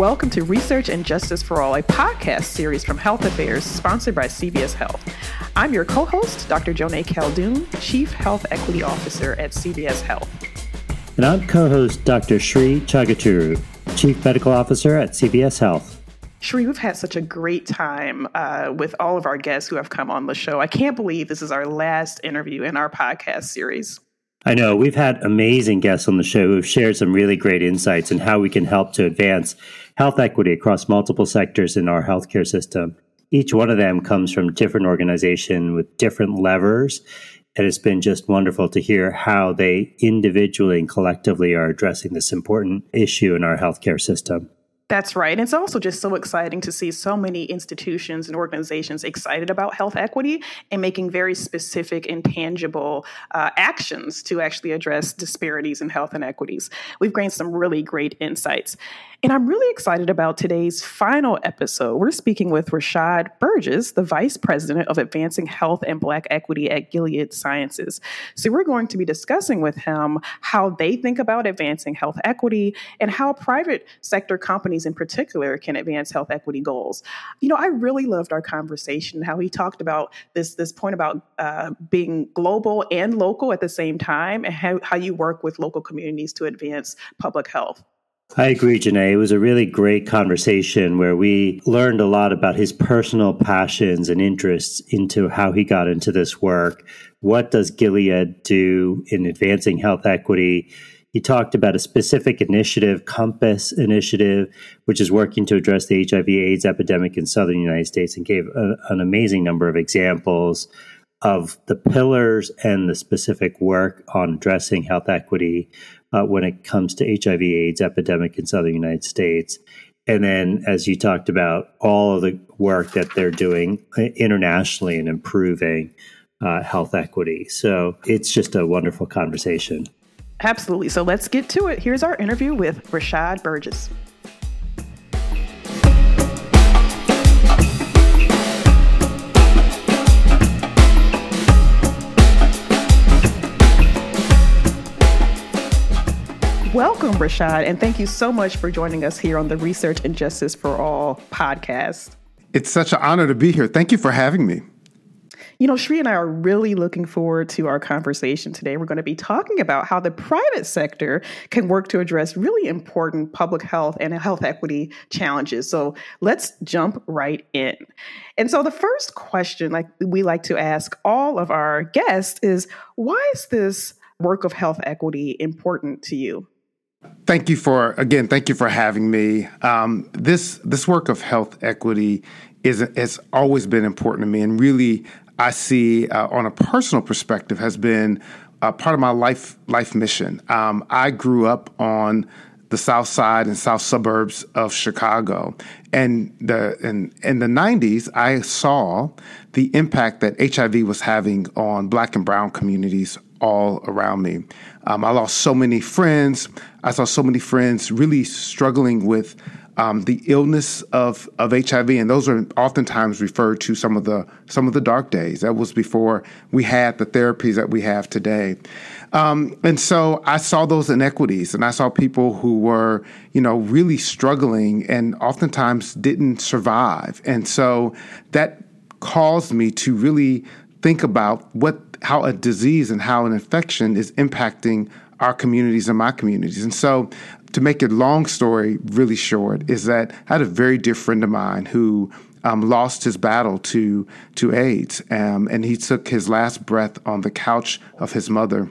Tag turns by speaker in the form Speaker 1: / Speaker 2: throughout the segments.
Speaker 1: Welcome to Research and Justice for All, a podcast series from Health Affairs sponsored by CVS Health. I'm your co host, Dr. Joneigh Khaldun, Chief Health Equity Officer at CVS Health.
Speaker 2: And I'm co host Dr. Sree Chaguturu, Chief Medical Officer at CVS Health.
Speaker 1: Sree, we've had such a great time uh, with all of our guests who have come on the show. I can't believe this is our last interview in our podcast series.
Speaker 2: I know we've had amazing guests on the show who've shared some really great insights in how we can help to advance health equity across multiple sectors in our healthcare system. Each one of them comes from different organization with different levers. And it's been just wonderful to hear how they individually and collectively are addressing this important issue in our healthcare system.
Speaker 1: That's right. It's also just so exciting to see so many institutions and organizations excited about health equity and making very specific and tangible uh, actions to actually address disparities in health inequities. We've gained some really great insights. And I'm really excited about today's final episode. We're speaking with Rashad Burgess, the Vice President of Advancing Health and Black Equity at Gilead Sciences. So, we're going to be discussing with him how they think about advancing health equity and how private sector companies in particular can advance health equity goals. You know, I really loved our conversation, how he talked about this, this point about uh, being global and local at the same time, and how, how you work with local communities to advance public health.
Speaker 2: I agree, Joneigh. It was a really great conversation where we learned a lot about his personal passions and interests into how he got into this work. What does Gilead do in advancing health equity? He talked about a specific initiative, Compass Initiative, which is working to address the HIV AIDS epidemic in southern United States and gave a, an amazing number of examples of the pillars and the specific work on addressing health equity uh, when it comes to HIV AIDS epidemic in southern United States. And then, as you talked about, all of the work that they're doing internationally in improving uh, health equity. So it's just a wonderful conversation.
Speaker 1: Absolutely. So let's get to it. Here's our interview with Rashad Burgess. Welcome, Rashad, and thank you so much for joining us here on the Research and Justice for All podcast.
Speaker 3: It's such an honor to be here. Thank you for having me.
Speaker 1: You know, Sree and I are really looking forward to our conversation today. We're going to be talking about how the private sector can work to address really important public health and health equity challenges. So let's jump right in. And so the first question, like we like to ask all of our guests, is why is this work of health equity important to you?
Speaker 3: Thank you for again. Thank you for having me. Um, this this work of health equity is has always been important to me, and really, I see uh, on a personal perspective has been part of my life life mission. Um, I grew up on the south side and south suburbs of Chicago. And the in, in the 90s, I saw the impact that HIV was having on black and brown communities all around me. Um, I lost so many friends. I saw so many friends really struggling with um, the illness of, of HIV, and those are oftentimes referred to some of the some of the dark days. That was before we had the therapies that we have today. Um, and so I saw those inequities, and I saw people who were, you know, really struggling and oftentimes didn't survive. And so that caused me to really think about what how a disease and how an infection is impacting our communities and my communities. And so, to make a long story really short, is that I had a very dear friend of mine who um, lost his battle to to AIDS, um, and he took his last breath on the couch of his mother.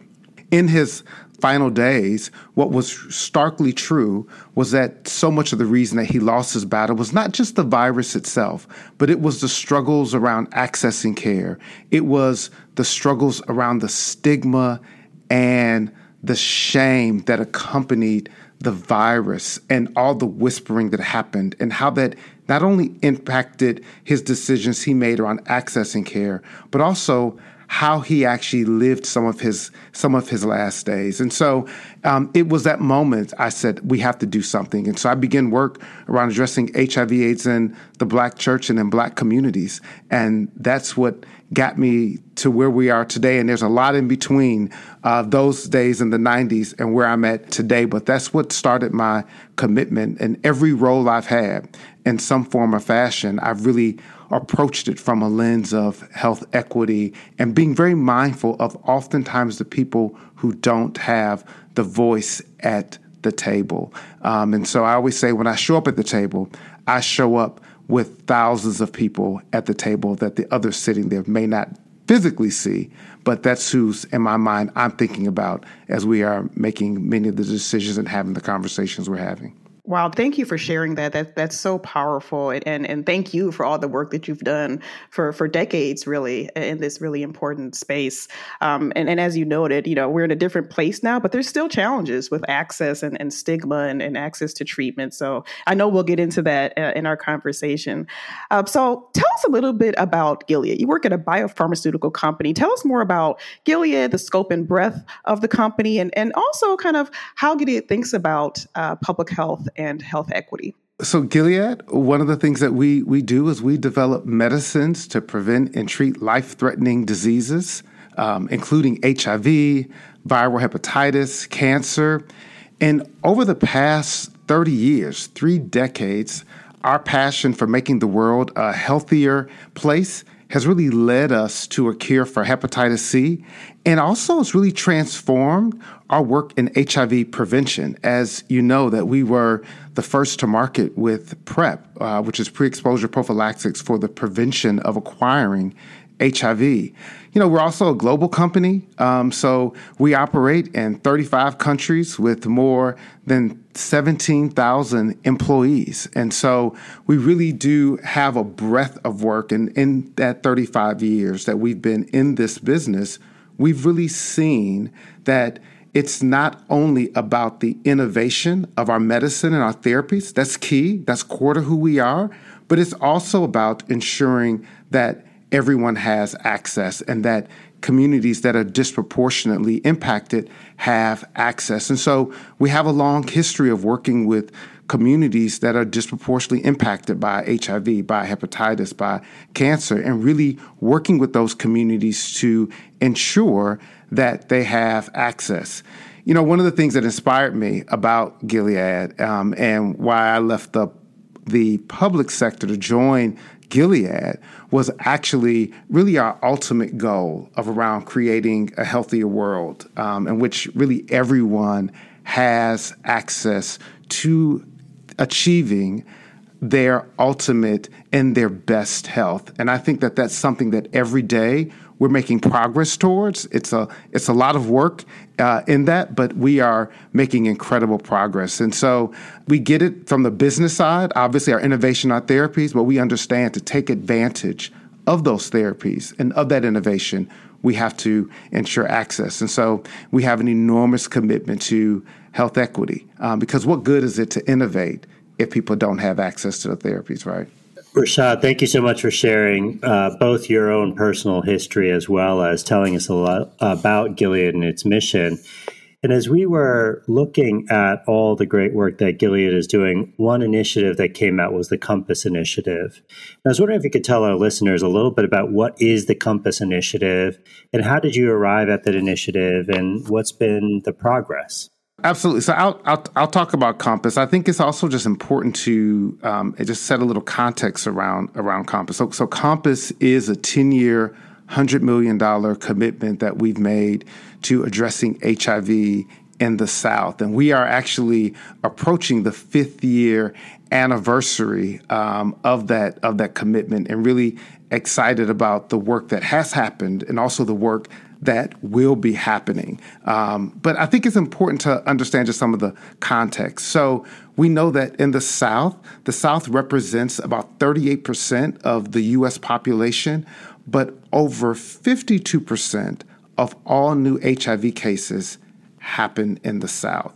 Speaker 3: In his final days, what was starkly true was that so much of the reason that he lost his battle was not just the virus itself, but it was the struggles around accessing care. It was the struggles around the stigma and the shame that accompanied the virus and all the whispering that happened, and how that not only impacted his decisions he made around accessing care, but also how he actually lived some of his some of his last days. And so um, it was that moment I said we have to do something. And so I began work around addressing HIV/AIDS in the Black church and in Black communities, and that's what got me to where we are today. And there's a lot in between uh, those days in the 90s and where I'm at today. But that's what started my commitment. And every role I've had in some form or fashion, I've really approached it from a lens of health equity and being very mindful of oftentimes the people who don't have the voice at the table. Um, and so I always say when I show up at the table, I show up with thousands of people at the table that the others sitting there may not physically see, but that's who's in my mind I'm thinking about as we are making many of the decisions and having the conversations we're having.
Speaker 1: Wow, thank you for sharing that. That that's so powerful, and, and and thank you for all the work that you've done for for decades, really, in this really important space. Um, and and as you noted, you know, we're in a different place now, but there's still challenges with access and, and stigma and, and access to treatment. So I know we'll get into that uh, in our conversation. Uh, so tell us a little bit about Gilead. You work at a biopharmaceutical company. Tell us more about Gilead, the scope and breadth of the company, and and also kind of how Gilead thinks about uh, public health and health equity?
Speaker 3: So, Gilead, one of the things that we, we do is we develop medicines to prevent and treat life threatening diseases, um, including HIV, viral hepatitis, cancer. And over the past 30 years, three decades, our passion for making the world a healthier place has really led us to a cure for hepatitis C and also it's really transformed our work in HIV prevention. As you know, that we were the first to market with PrEP, uh, which is pre-exposure prophylaxis for the prevention of acquiring HIV. You know, we're also a global company, um, so we operate in 35 countries with more than 17,000 employees. And so we really do have a breadth of work. And in that 35 years that we've been in this business, we've really seen that it's not only about the innovation of our medicine and our therapies, that's key, that's core to who we are, but it's also about ensuring that everyone has access and that communities that are disproportionately impacted have access. And so we have a long history of working with communities that are disproportionately impacted by HIV, by hepatitis, by cancer, and really working with those communities to ensure that they have access. You know, one of the things that inspired me about Gilead um, and why I left the the public sector to join Gilead was actually really our ultimate goal of around creating a healthier world um, in which really everyone has access to achieving their ultimate and their best health. And I think that that's something that every day we're making progress towards. It's a it's a lot of work uh, in that, but we are making incredible progress. And so we get it from the business side. Obviously, our innovation, our therapies, but we understand to take advantage of those therapies and of that innovation, we have to ensure access. And so we have an enormous commitment to health equity um, because what good is it to innovate if people don't have access to the therapies, right?
Speaker 2: Rashad, thank you so much for sharing uh, both your own personal history as well as telling us a lot about Gilead and its mission. And as we were looking at all the great work that Gilead is doing, one initiative that came out was the Compass Initiative. And I was wondering if you could tell our listeners a little bit about what is the Compass Initiative and how did you arrive at that initiative and what's been the progress?
Speaker 3: Absolutely. So I'll, I'll, I'll talk about Compass. I think it's also just important to um, just set a little context around around Compass. So, so Compass is a ten year, hundred million dollar commitment that we've made to addressing HIV in the South, and we are actually approaching the fifth year anniversary um, of that of that commitment, and really excited about the work that has happened, and also the work that will be happening. Um, but I think it's important to understand just some of the context. So we know that in the South, the South represents about 38% of the US population, but over 52% of all new HIV cases happen in the South.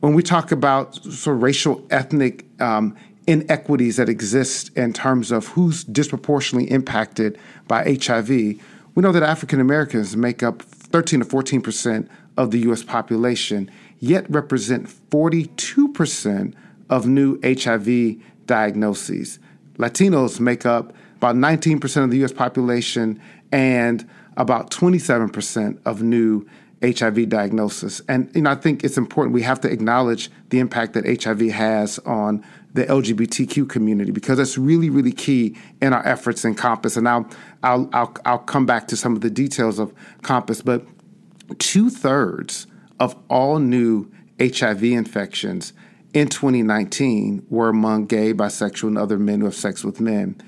Speaker 3: When we talk about sort of racial, ethnic um, inequities that exist in terms of who's disproportionately impacted by HIV, we know that African Americans make up 13 to 14 percent of the U.S. population, yet represent 42 percent of new HIV diagnoses. Latinos make up about 19 percent of the U.S. population and about 27% of new HIV diagnosis. And you know, I think it's important we have to acknowledge the impact that HIV has on the LGBTQ community because that's really, really key in our efforts in Compass. And I'll, I'll, I'll, I'll come back to some of the details of Compass, but two thirds of all new HIV infections in 2019 were among gay, bisexual, and other men who have sex with men.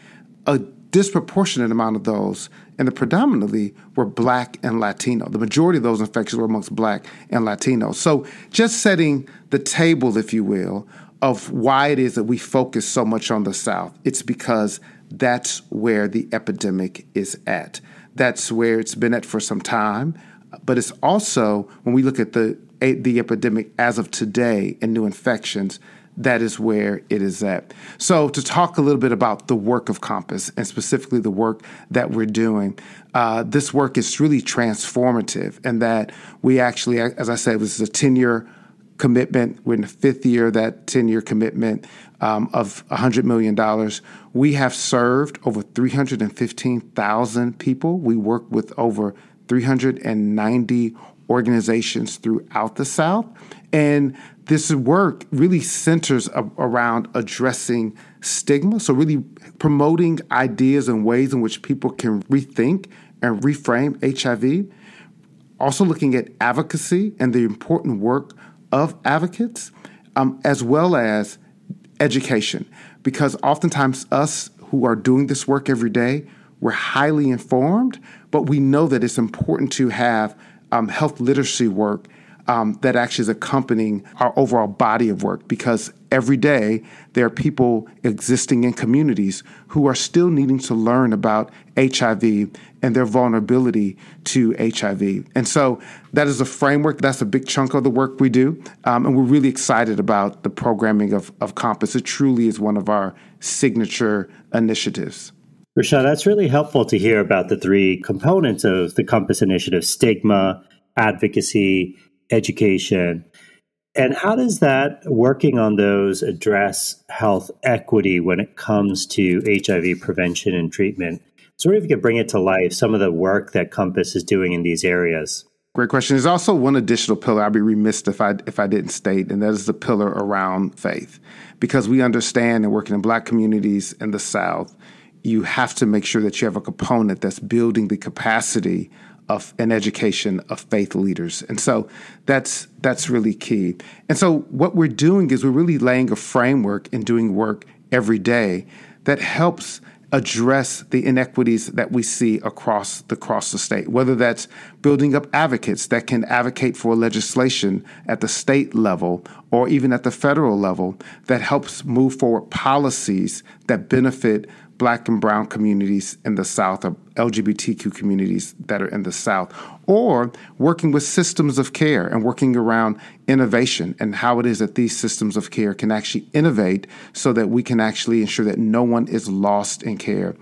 Speaker 3: A disproportionate amount of those, and predominantly were black and Latino. The majority of those infections were amongst black and Latino. So just setting the table, if you will, of why it is that we focus so much on the South. It's because that's where the epidemic is at. That's where it's been at for some time. But it's also, when we look at the, the epidemic as of today and new infections, that is where it is at. So, to talk a little bit about the work of Compass and specifically the work that we're doing, uh, this work is really transformative and that we actually, as I said, this is a 10 year commitment. We're in the fifth year of that 10 year commitment um, of $100 million. We have served over 315,000 people. We work with over 390 organizations throughout the South. And this work really centers around addressing stigma, so really promoting ideas and ways in which people can rethink and reframe HIV. Also, looking at advocacy and the important work of advocates, um, as well as education, because oftentimes us who are doing this work every day, we're highly informed, but we know that it's important to have um, health literacy work um, that actually is accompanying our overall body of work because every day there are people existing in communities who are still needing to learn about HIV and their vulnerability to HIV. And so that is a framework, that's a big chunk of the work we do. Um, and we're really excited about the programming of, of Compass. It truly is one of our signature initiatives.
Speaker 2: Rashad, that's really helpful to hear about the three components of the Compass initiative stigma, advocacy, education. And how does that working on those address health equity when it comes to HIV prevention and treatment? So, if you could bring it to life, some of the work that Compass is doing in these areas.
Speaker 3: Great question. There's also one additional pillar I'd be remiss if I if I didn't state, and that is the pillar around faith, because we understand and working in Black communities in the South, you have to make sure that you have a component that's building the capacity of an education of faith leaders. And so that's that's really key. And so what we're doing is we're really laying a framework and doing work every day that helps address the inequities that we see across the across the state whether that's building up advocates that can advocate for legislation at the state level or even at the federal level that helps move forward policies that benefit black and brown communities in the South or LGBTQ communities that are in the South, or working with systems of care and working around innovation and how it is that these systems of care can actually innovate so that we can actually ensure that no one is lost in care.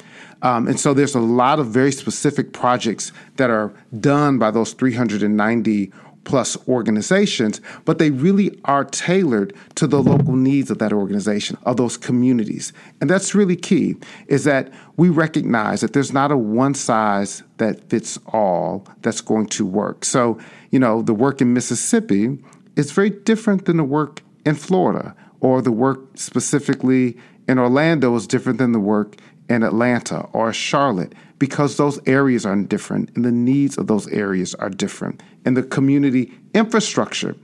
Speaker 3: Um, and so there's a lot of very specific projects that are done by those 390 plus organizations, but they really are tailored to the local needs of that organization, of those communities. And that's really key, is that we recognize that there's not a one size that fits all that's going to work. So, you know, the work in Mississippi is very different than the work in Florida, or the work specifically in Orlando is different than the work in Atlanta or Charlotte because those areas are different and the needs of those areas are different and the community infrastructure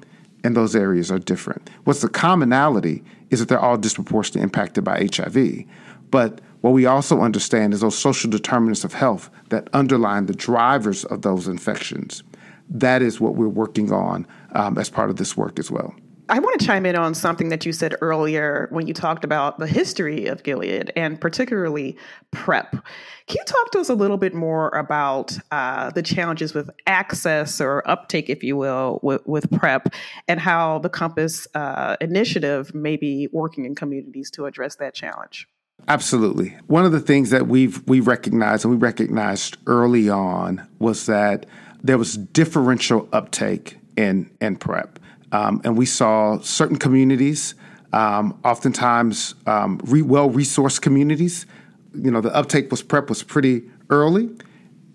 Speaker 3: in those areas are different. What's the commonality is that they're all disproportionately impacted by HIV. But what we also understand is those social determinants of health that underline the drivers of those infections. That is what we're working on um, as part of this work as well.
Speaker 1: I want to chime in on something that you said earlier when you talked about the history of Gilead and particularly PrEP. Can you talk to us a little bit more about uh, the challenges with access or uptake, if you will, with, with PrEP and how the Compass uh, initiative may be working in communities to address that challenge?
Speaker 3: Absolutely. One of the things that we've we recognized and we recognized early on was that there was differential uptake in in PrEP. Um, and we saw certain communities, um, oftentimes um, re- well resourced communities. You know, the uptake was PrEP was pretty early.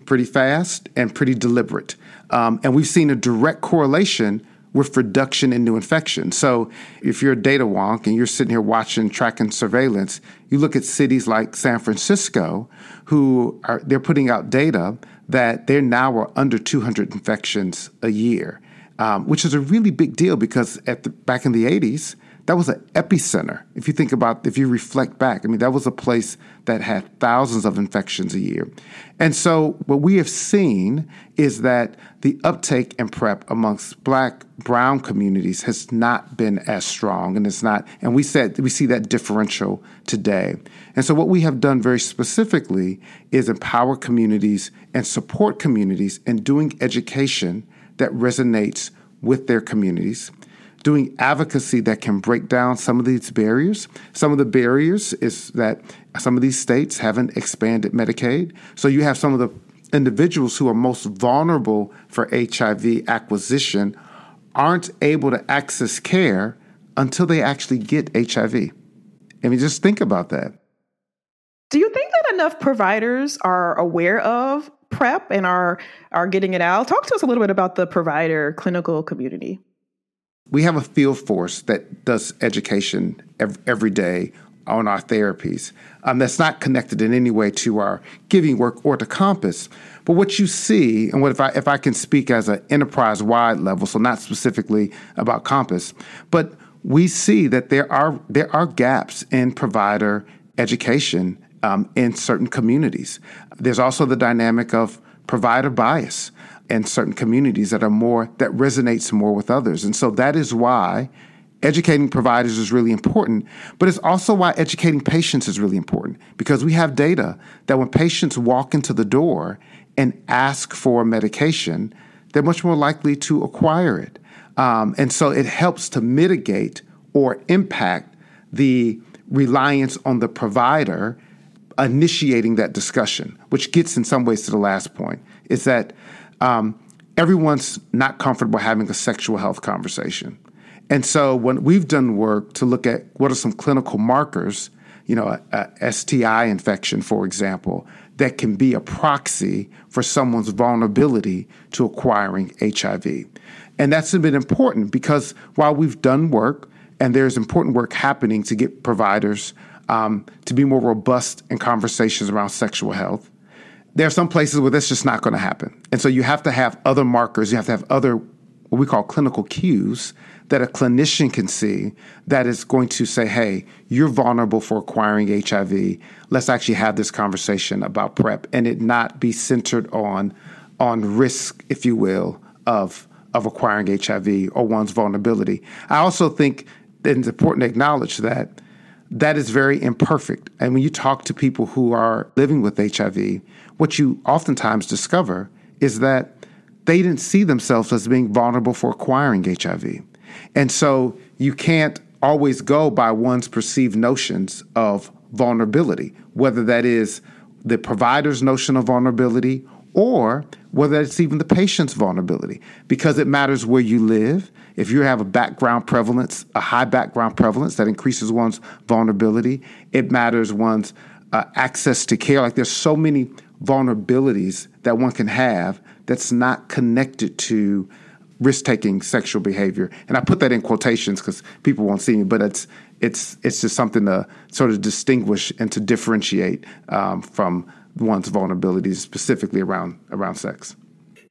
Speaker 3: pretty fast and pretty deliberate. Um, and we've seen a direct correlation with reduction in new infections. So if you're a data wonk and you're sitting here watching tracking surveillance, you look at cities like San Francisco, who are they're putting out data that they're now are under 200 infections a year, um, which is a really big deal because at the, back in the 80s, that was an epicenter. If you think about, if you reflect back, I mean, that was a place that had thousands of infections a year. And so what we have seen is that the uptake in PrEP amongst black, brown communities has not been as strong. And it's not, and we said, we see that differential today. And so what we have done very specifically is empower communities and support communities in doing education that resonates with their communities doing advocacy that can break down some of these barriers. Some of the barriers is that some of these states haven't expanded Medicaid. So you have some of the individuals who are most vulnerable for HIV acquisition aren't able to access care until they actually get HIV. I mean, just think about that.
Speaker 1: Do you think that enough providers are aware of PrEP and are are getting it out? Talk to us a little bit about the provider clinical community
Speaker 3: we have a field force that does education every day on our therapies. Um, that's not connected in any way to our giving work or to Compass. But what you see, and what if I if I can speak as an enterprise wide level, so not specifically about Compass, but we see that there are there are gaps in provider education um, in certain communities. There's also the dynamic of provider bias in certain communities that are more that resonates more with others. And so that is why educating providers is really important, but it's also why educating patients is really important because we have data that when patients walk into the door and ask for medication, they're much more likely to acquire it. Um, and so it helps to mitigate or impact the reliance on the provider initiating that discussion, which gets in some ways to the last point, is that um, everyone's not comfortable having a sexual health conversation. And so when we've done work to look at what are some clinical markers, you know, a, a STI infection, for example, that can be a proxy for someone's vulnerability to acquiring HIV. And that's been important because while we've done work and there's important work happening to get providers um, to be more robust in conversations around sexual health, there are some places where that's just not going to happen. And so you have to have other markers, you have to have other, what we call clinical cues that a clinician can see that is going to say, hey, you're vulnerable for acquiring HIV. Let's actually have this conversation about PrEP and it not be centered on, on risk, if you will, of, of acquiring HIV or one's vulnerability. I also think it's important to acknowledge that that is very imperfect. And when you talk to people who are living with HIV, what you oftentimes discover is that they didn't see themselves as being vulnerable for acquiring HIV. And so you can't always go by one's perceived notions of vulnerability, whether that is the provider's notion of vulnerability or whether it's even the patient's vulnerability, because it matters where you live. If you have a background prevalence, a high background prevalence that increases one's vulnerability, it matters one's uh, access to care. Like there's so many vulnerabilities that one can have that's not connected to risk taking sexual behavior. And I put that in quotations because people won't see me, but it's it's it's just something to sort of distinguish and to differentiate um, from one's vulnerabilities, specifically around around sex.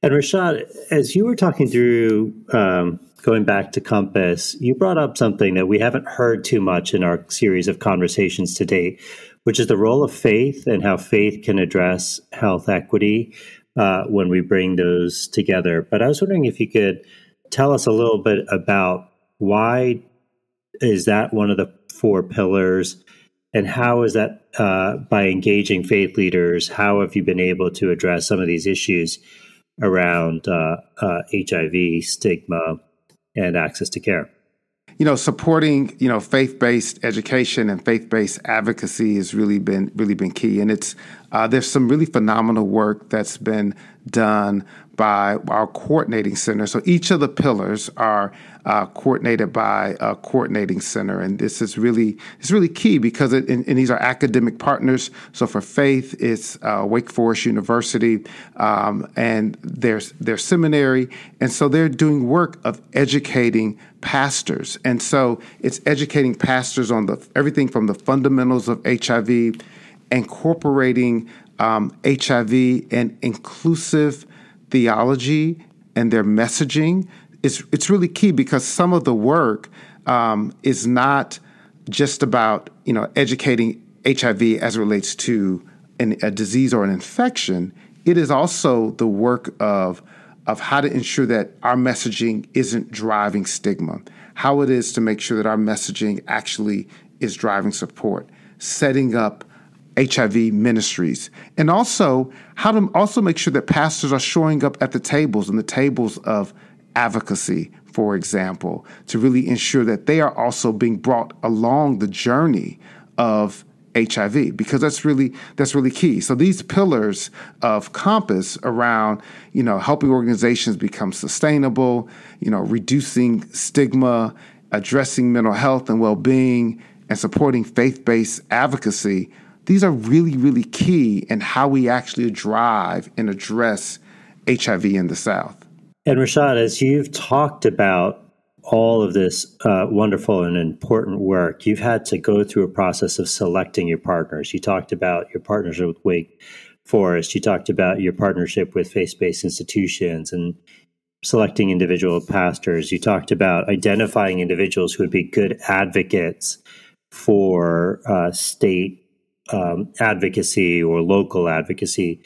Speaker 2: And Rashad, as you were talking through um, going back to Compass, you brought up something that we haven't heard too much in our series of conversations to date, which is the role of faith and how faith can address health equity uh, when we bring those together. But I was wondering if you could tell us a little bit about why is that one of the four pillars, and how is that uh, by engaging faith leaders? How have you been able to address some of these issues around uh, HIV uh, stigma and access to care?
Speaker 3: you know, supporting you know faith-based education and faith-based advocacy has really been really been key. And it's uh, there's some really phenomenal work that's been done by our coordinating center. So each of the pillars are uh, coordinated by a coordinating center, and this is really it's really key because it, and, and these are academic partners. So for Faith, it's uh, Wake Forest University um, and their their seminary, and so they're doing work of educating pastors, and so it's educating pastors on the everything from the fundamentals of HIV, incorporating um, HIV and inclusive theology and their messaging it's it's really key because some of the work um, is not just about you know educating HIV as it relates to an, a disease or an infection. It is also the work of of how to ensure that our messaging isn't driving stigma, how it is to make sure that our messaging actually is driving support, setting up HIV ministries, and also how to also make sure that pastors are showing up at the tables and the tables of advocacy, for example, to really ensure that they are also being brought along the journey of HIV because that's really that's really key. So these pillars of compass around, you know, helping organizations become sustainable, you know, reducing stigma, addressing mental health and well-being and supporting faith-based advocacy, these are really really key in how we actually drive and address HIV in the South.
Speaker 2: And Rashad, as you've talked about all of this uh, wonderful and important work, you've had to go through a process of selecting your partners. You talked about your partnership with Wake Forest. You talked about your partnership with faith based institutions and selecting individual pastors. You talked about identifying individuals who would be good advocates for uh, state um, advocacy or local advocacy.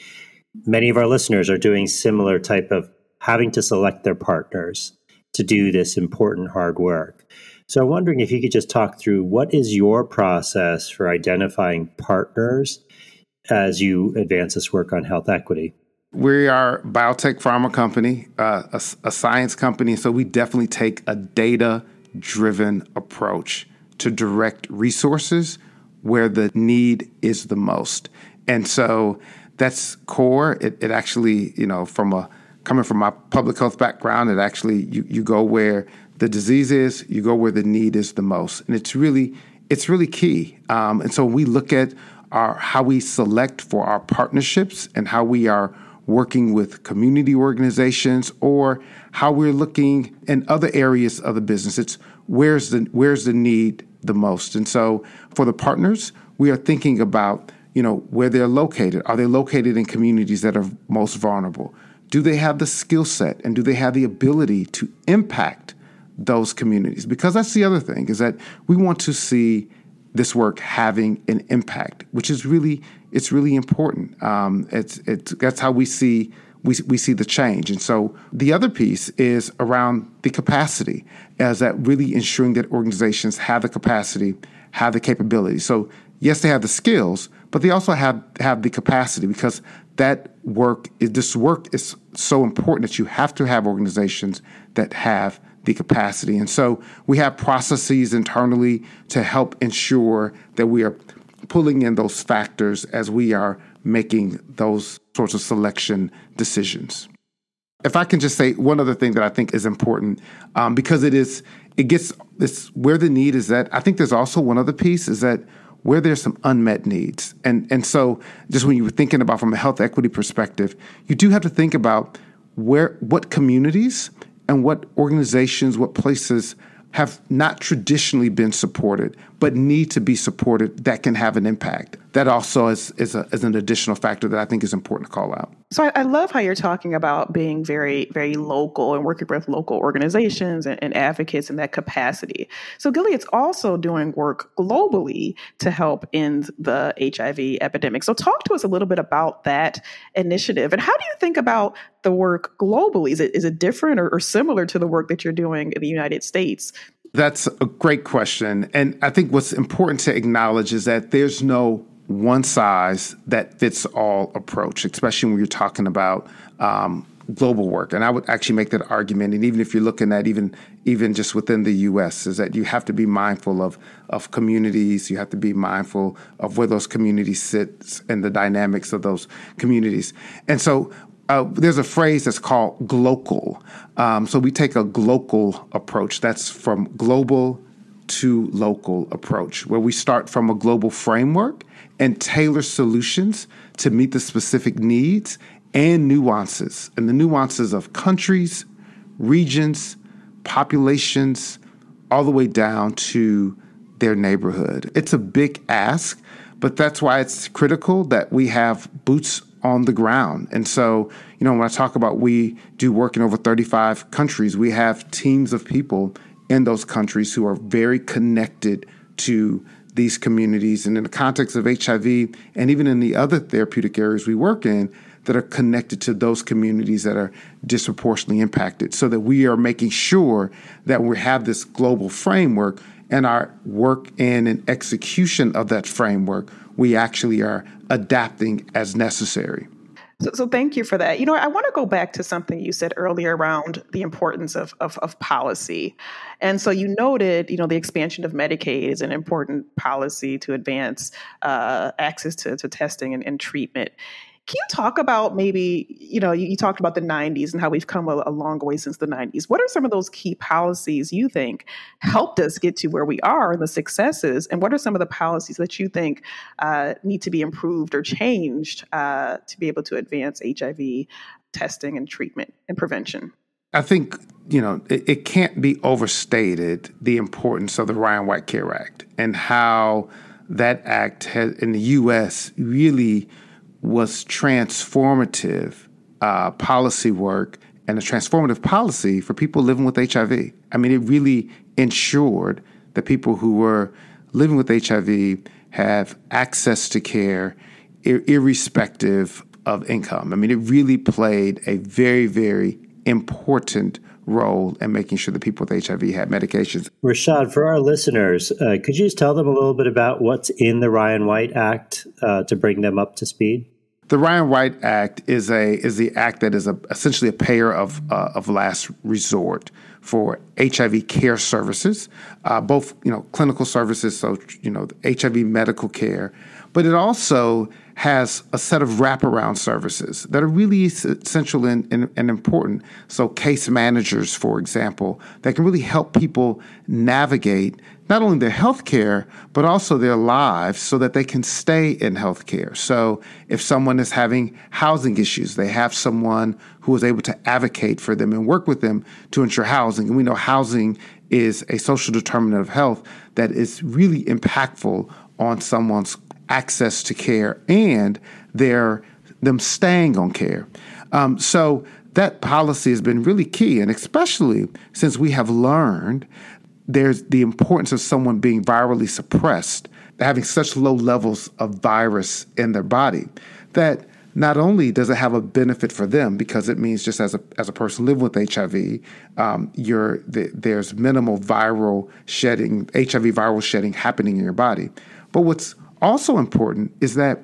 Speaker 2: Many of our listeners are doing similar type of having to select their partners to do this important hard work. So I'm wondering if you could just talk through what is your process for identifying partners as you advance this work on health equity?
Speaker 3: We are a biotech pharma company, uh, a, a science company, so we definitely take a data driven approach to direct resources where the need is the most. And so that's core. It, it actually, you know, from a coming from my public health background, it actually you, you go where the disease is, you go where the need is the most, and it's really it's really key. Um, and so we look at our how we select for our partnerships and how we are working with community organizations or how we're looking in other areas of the business. It's where's the where's the need the most. And so for the partners, we are thinking about you know where they're located. Are they located in communities that are most vulnerable? do they have the skill set and do they have the ability to impact those communities? Because that's the other thing is that we want to see this work having an impact, which is really it's really important. Um, it's it's that's how we see we, we see the change. And so the other piece is around the capacity, as that really ensuring that organizations have the capacity, have the capability. So yes, they have the skills, but they also have have the capacity because that work is this work is so important that you have to have organizations that have the capacity. And so we have processes internally to help ensure that we are pulling in those factors as we are making those sorts of selection decisions. If I can just say one other thing that I think is important, um, because it is, it gets this where the need is that. I think there's also one other piece is that where there's some unmet needs. And, and so just when you were thinking about from a health equity perspective, you do have to think about where what communities and what organizations, what places have not traditionally been supported, but need to be supported that can have an impact. That also is, is, a, is an additional factor that I think is important to call out.
Speaker 1: So I, I, love how you're talking about being very, very local and working with local organizations and, and advocates in that capacity. So Gilead's also doing work globally to help end the HIV epidemic. So talk to us a little bit about that initiative and how do you think about the work globally? Is it is it different or, or similar to the work that you're doing in the United States?
Speaker 3: That's a great question. And I think what's important to acknowledge is that there's no one size that fits all approach, especially when you're talking about um, global work. And I would actually make that argument. And even if you're looking at even even just within the U.S., is that you have to be mindful of of communities. You have to be mindful of where those communities sit and the dynamics of those communities. And so uh, there's a phrase that's called global. Um, so we take a global approach. That's from global to local approach, where we start from a global framework and tailor solutions to meet the specific needs and nuances, and the nuances of countries, regions, populations, all the way down to their neighborhood. It's a big ask, but that's why it's critical that we have boots on the ground. And so, you know, when I talk about we do work in over 35 countries, we have teams of people in those countries who are very connected to these communities. And in the context of HIV and even in the other therapeutic areas we work in, that are connected to those communities that are disproportionately impacted so that we are making sure that we have this global framework and our work in and execution of that framework, we actually are adapting as necessary.
Speaker 1: So, so, thank you for that. You know, I want to go back to something you said earlier around the importance of, of, of policy. And so you noted, you know, the expansion of Medicaid is an important policy to advance uh, access to, to testing and, and treatment. Can you talk about maybe, you know, you, you talked about the 90s and how we've come a, a, long way since the 90s. What are some of those key policies you think helped us get to where we are and the successes? And what are some of the policies that you think uh, need to be improved or changed uh, to be able to advance HIV testing and treatment and prevention?
Speaker 3: I think, you know, it, it can't be overstated the importance of the Ryan White Care Act and how that act has, in the U.S. really – was transformative uh, policy work and a transformative policy for people living with HIV. I mean, it really ensured that people who were living with HIV have access to care ir- irrespective of income. I mean, it really played a very, very important role in making sure that people with HIV had medications.
Speaker 2: Rashad, for our listeners, uh, could you just tell them a little bit about what's in the Ryan White Act uh, to bring them up to speed?
Speaker 3: The Ryan White Act is a is the act that is a, essentially a payer of uh, of last resort for HIV care services, uh, both you know clinical services, so you know HIV medical care, but it also has a set of wraparound services that are really essential and, and, and, important. So, case managers, for example, that can really help people navigate not only their health care, but also their lives so that they can stay in health care. So, if someone is having housing issues, they have someone who is able to advocate for them and work with them to ensure housing. And we know housing is a social determinant of health that is really impactful on someone's access to care and their them staying on care. Um, so that policy has been really key, and especially since we have learned there's the importance of someone being virally suppressed, having such low levels of virus in their body, that not only does it have a benefit for them because it means just as a as a person living with HIV, um, the, there's minimal viral shedding, HIV viral shedding happening in your body. But what's also important is that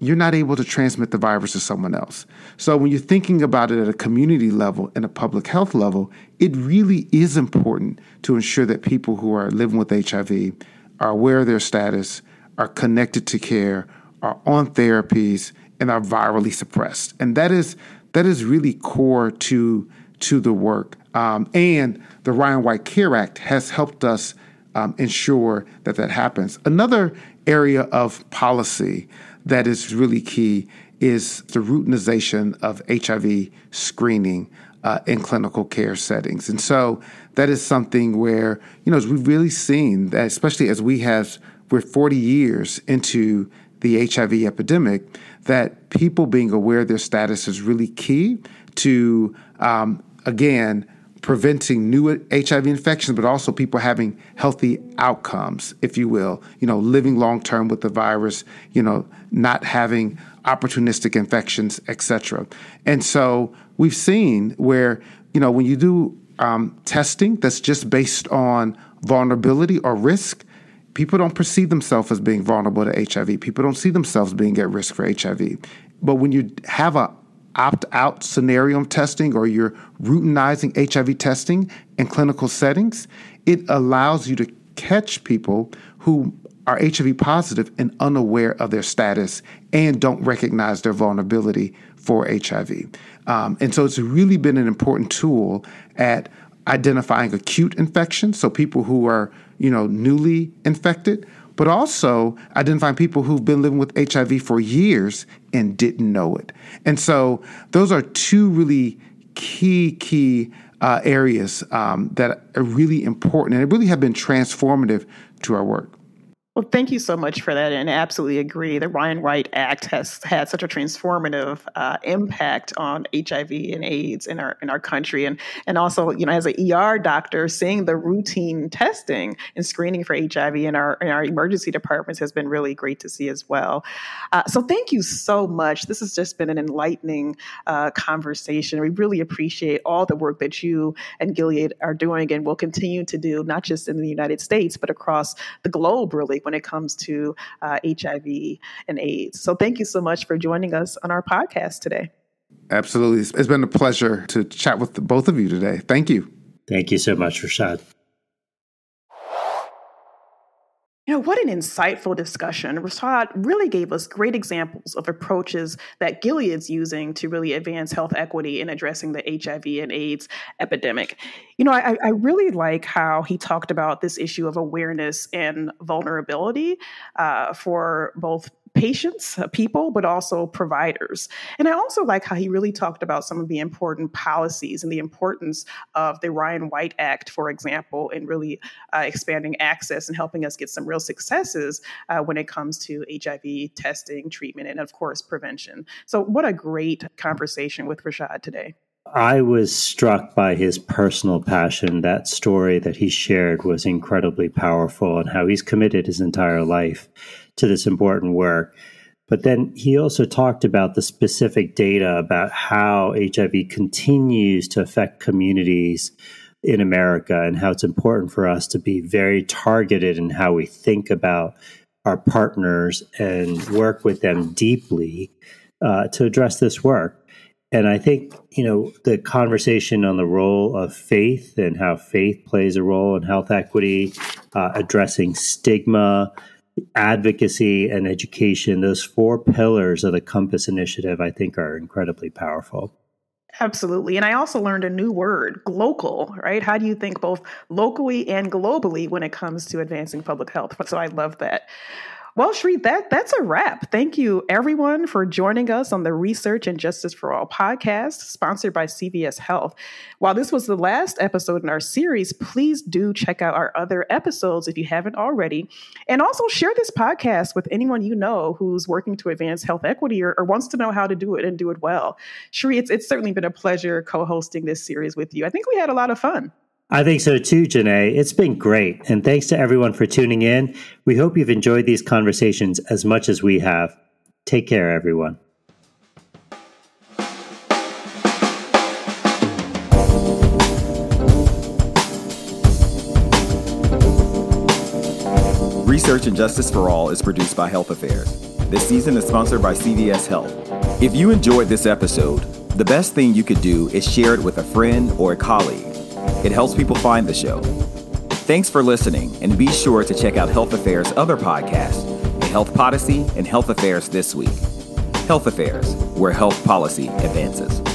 Speaker 3: you're not able to transmit the virus to someone else. So when you're thinking about it at a community level and a public health level, it really is important to ensure that people who are living with HIV are aware of their status, are connected to care, are on therapies, and are virally suppressed. And that is that is really core to to the work. Um, and the Ryan White Care Act has helped us um, ensure that that happens. Another area of policy that is really key is the routinization of HIV screening uh, in clinical care settings. And so that is something where, you know, as we've really seen that, especially as we have, we're 40 years into the HIV epidemic, that people being aware of their status is really key to, um, again, preventing new HIV infections, but also people having healthy outcomes, if you will, you know, living long term with the virus, you know, not having opportunistic infections, etc. And so we've seen where, you know, when you do um, testing that's just based on vulnerability or risk, people don't perceive themselves as being vulnerable to HIV. People don't see themselves being at risk for HIV. But when you have a opt out scenario testing or you're routinizing HIV testing in clinical settings, it allows you to catch people who are HIV positive and unaware of their status and don't recognize their vulnerability for HIV. Um, and so it's really been an important tool at identifying acute infections, so people who are, you know, newly infected, but also identifying people who've been living with HIV for years and didn't know it. And so those are two really key, key uh, areas um, that are really important and it really have been transformative to our work.
Speaker 1: Well, thank you so much for that, and I absolutely agree. The Ryan White Act has had such a transformative uh, impact on HIV and AIDS in our in our country, and and also, you know, as an ER doctor, seeing the routine testing and screening for HIV in our in our emergency departments has been really great to see as well. Uh, so, thank you so much. This has just been an enlightening uh, conversation. We really appreciate all the work that you and Gilead are doing, and will continue to do, not just in the United States but across the globe, really when it comes to uh, HIV and AIDS. So thank you so much for joining us on our podcast today.
Speaker 3: Absolutely. It's been a pleasure to chat with both of you today. Thank you.
Speaker 2: Thank you so much, Rashad.
Speaker 1: Know, what an insightful discussion. Rashad really gave us great examples of approaches that Gilead's using to really advance health equity in addressing the HIV and AIDS epidemic. You know, I, I really like how he talked about this issue of awareness and vulnerability uh, for both patients, uh, people, but also providers. And I also like how he really talked about some of the important policies and the importance of the Ryan White Act, for example, in really uh, expanding access and helping us get some real successes uh, when it comes to HIV testing, treatment, and of course, prevention. So, what a great conversation with Rashad today.
Speaker 2: I was struck by his personal passion. That story that he shared was incredibly powerful and how he's committed his entire life to this important work. But then he also talked about the specific data about how HIV continues to affect communities in America and how it's important for us to be very targeted in how we think about our partners and work with them deeply uh, to address this work. And I think, you know, the conversation on the role of faith and how faith plays a role in health equity, uh, addressing stigma, advocacy and education, those four pillars of the Compass Initiative, I think are incredibly powerful.
Speaker 1: Absolutely. And I also learned a new word, glocal, right? How do you think both locally and globally when it comes to advancing public health? So I love that. Well, Sree, that that's a wrap. Thank you everyone for joining us on the Research and Justice for All podcast, sponsored by CVS Health. While this was the last episode in our series, please do check out our other episodes if you haven't already. And also share this podcast with anyone you know who's working to advance health equity or, or wants to know how to do it and do it well. Sree, it's, it's certainly been a pleasure co-hosting this series with you. I think we had a lot of fun.
Speaker 2: I think so too, Joneigh. It's been great. And thanks to everyone for tuning in. We hope you've enjoyed these conversations as much as we have. Take care, everyone.
Speaker 4: Research and Justice for All is produced by Health Affairs. This season is sponsored by CVS Health. If you enjoyed this episode, the best thing you could do is share it with a friend or a colleague. It helps people find the show. Thanks for listening, and be sure to check out Health Affairs' other podcasts, The Health Podyssey and Health Affairs This Week. Health Affairs, where health policy advances.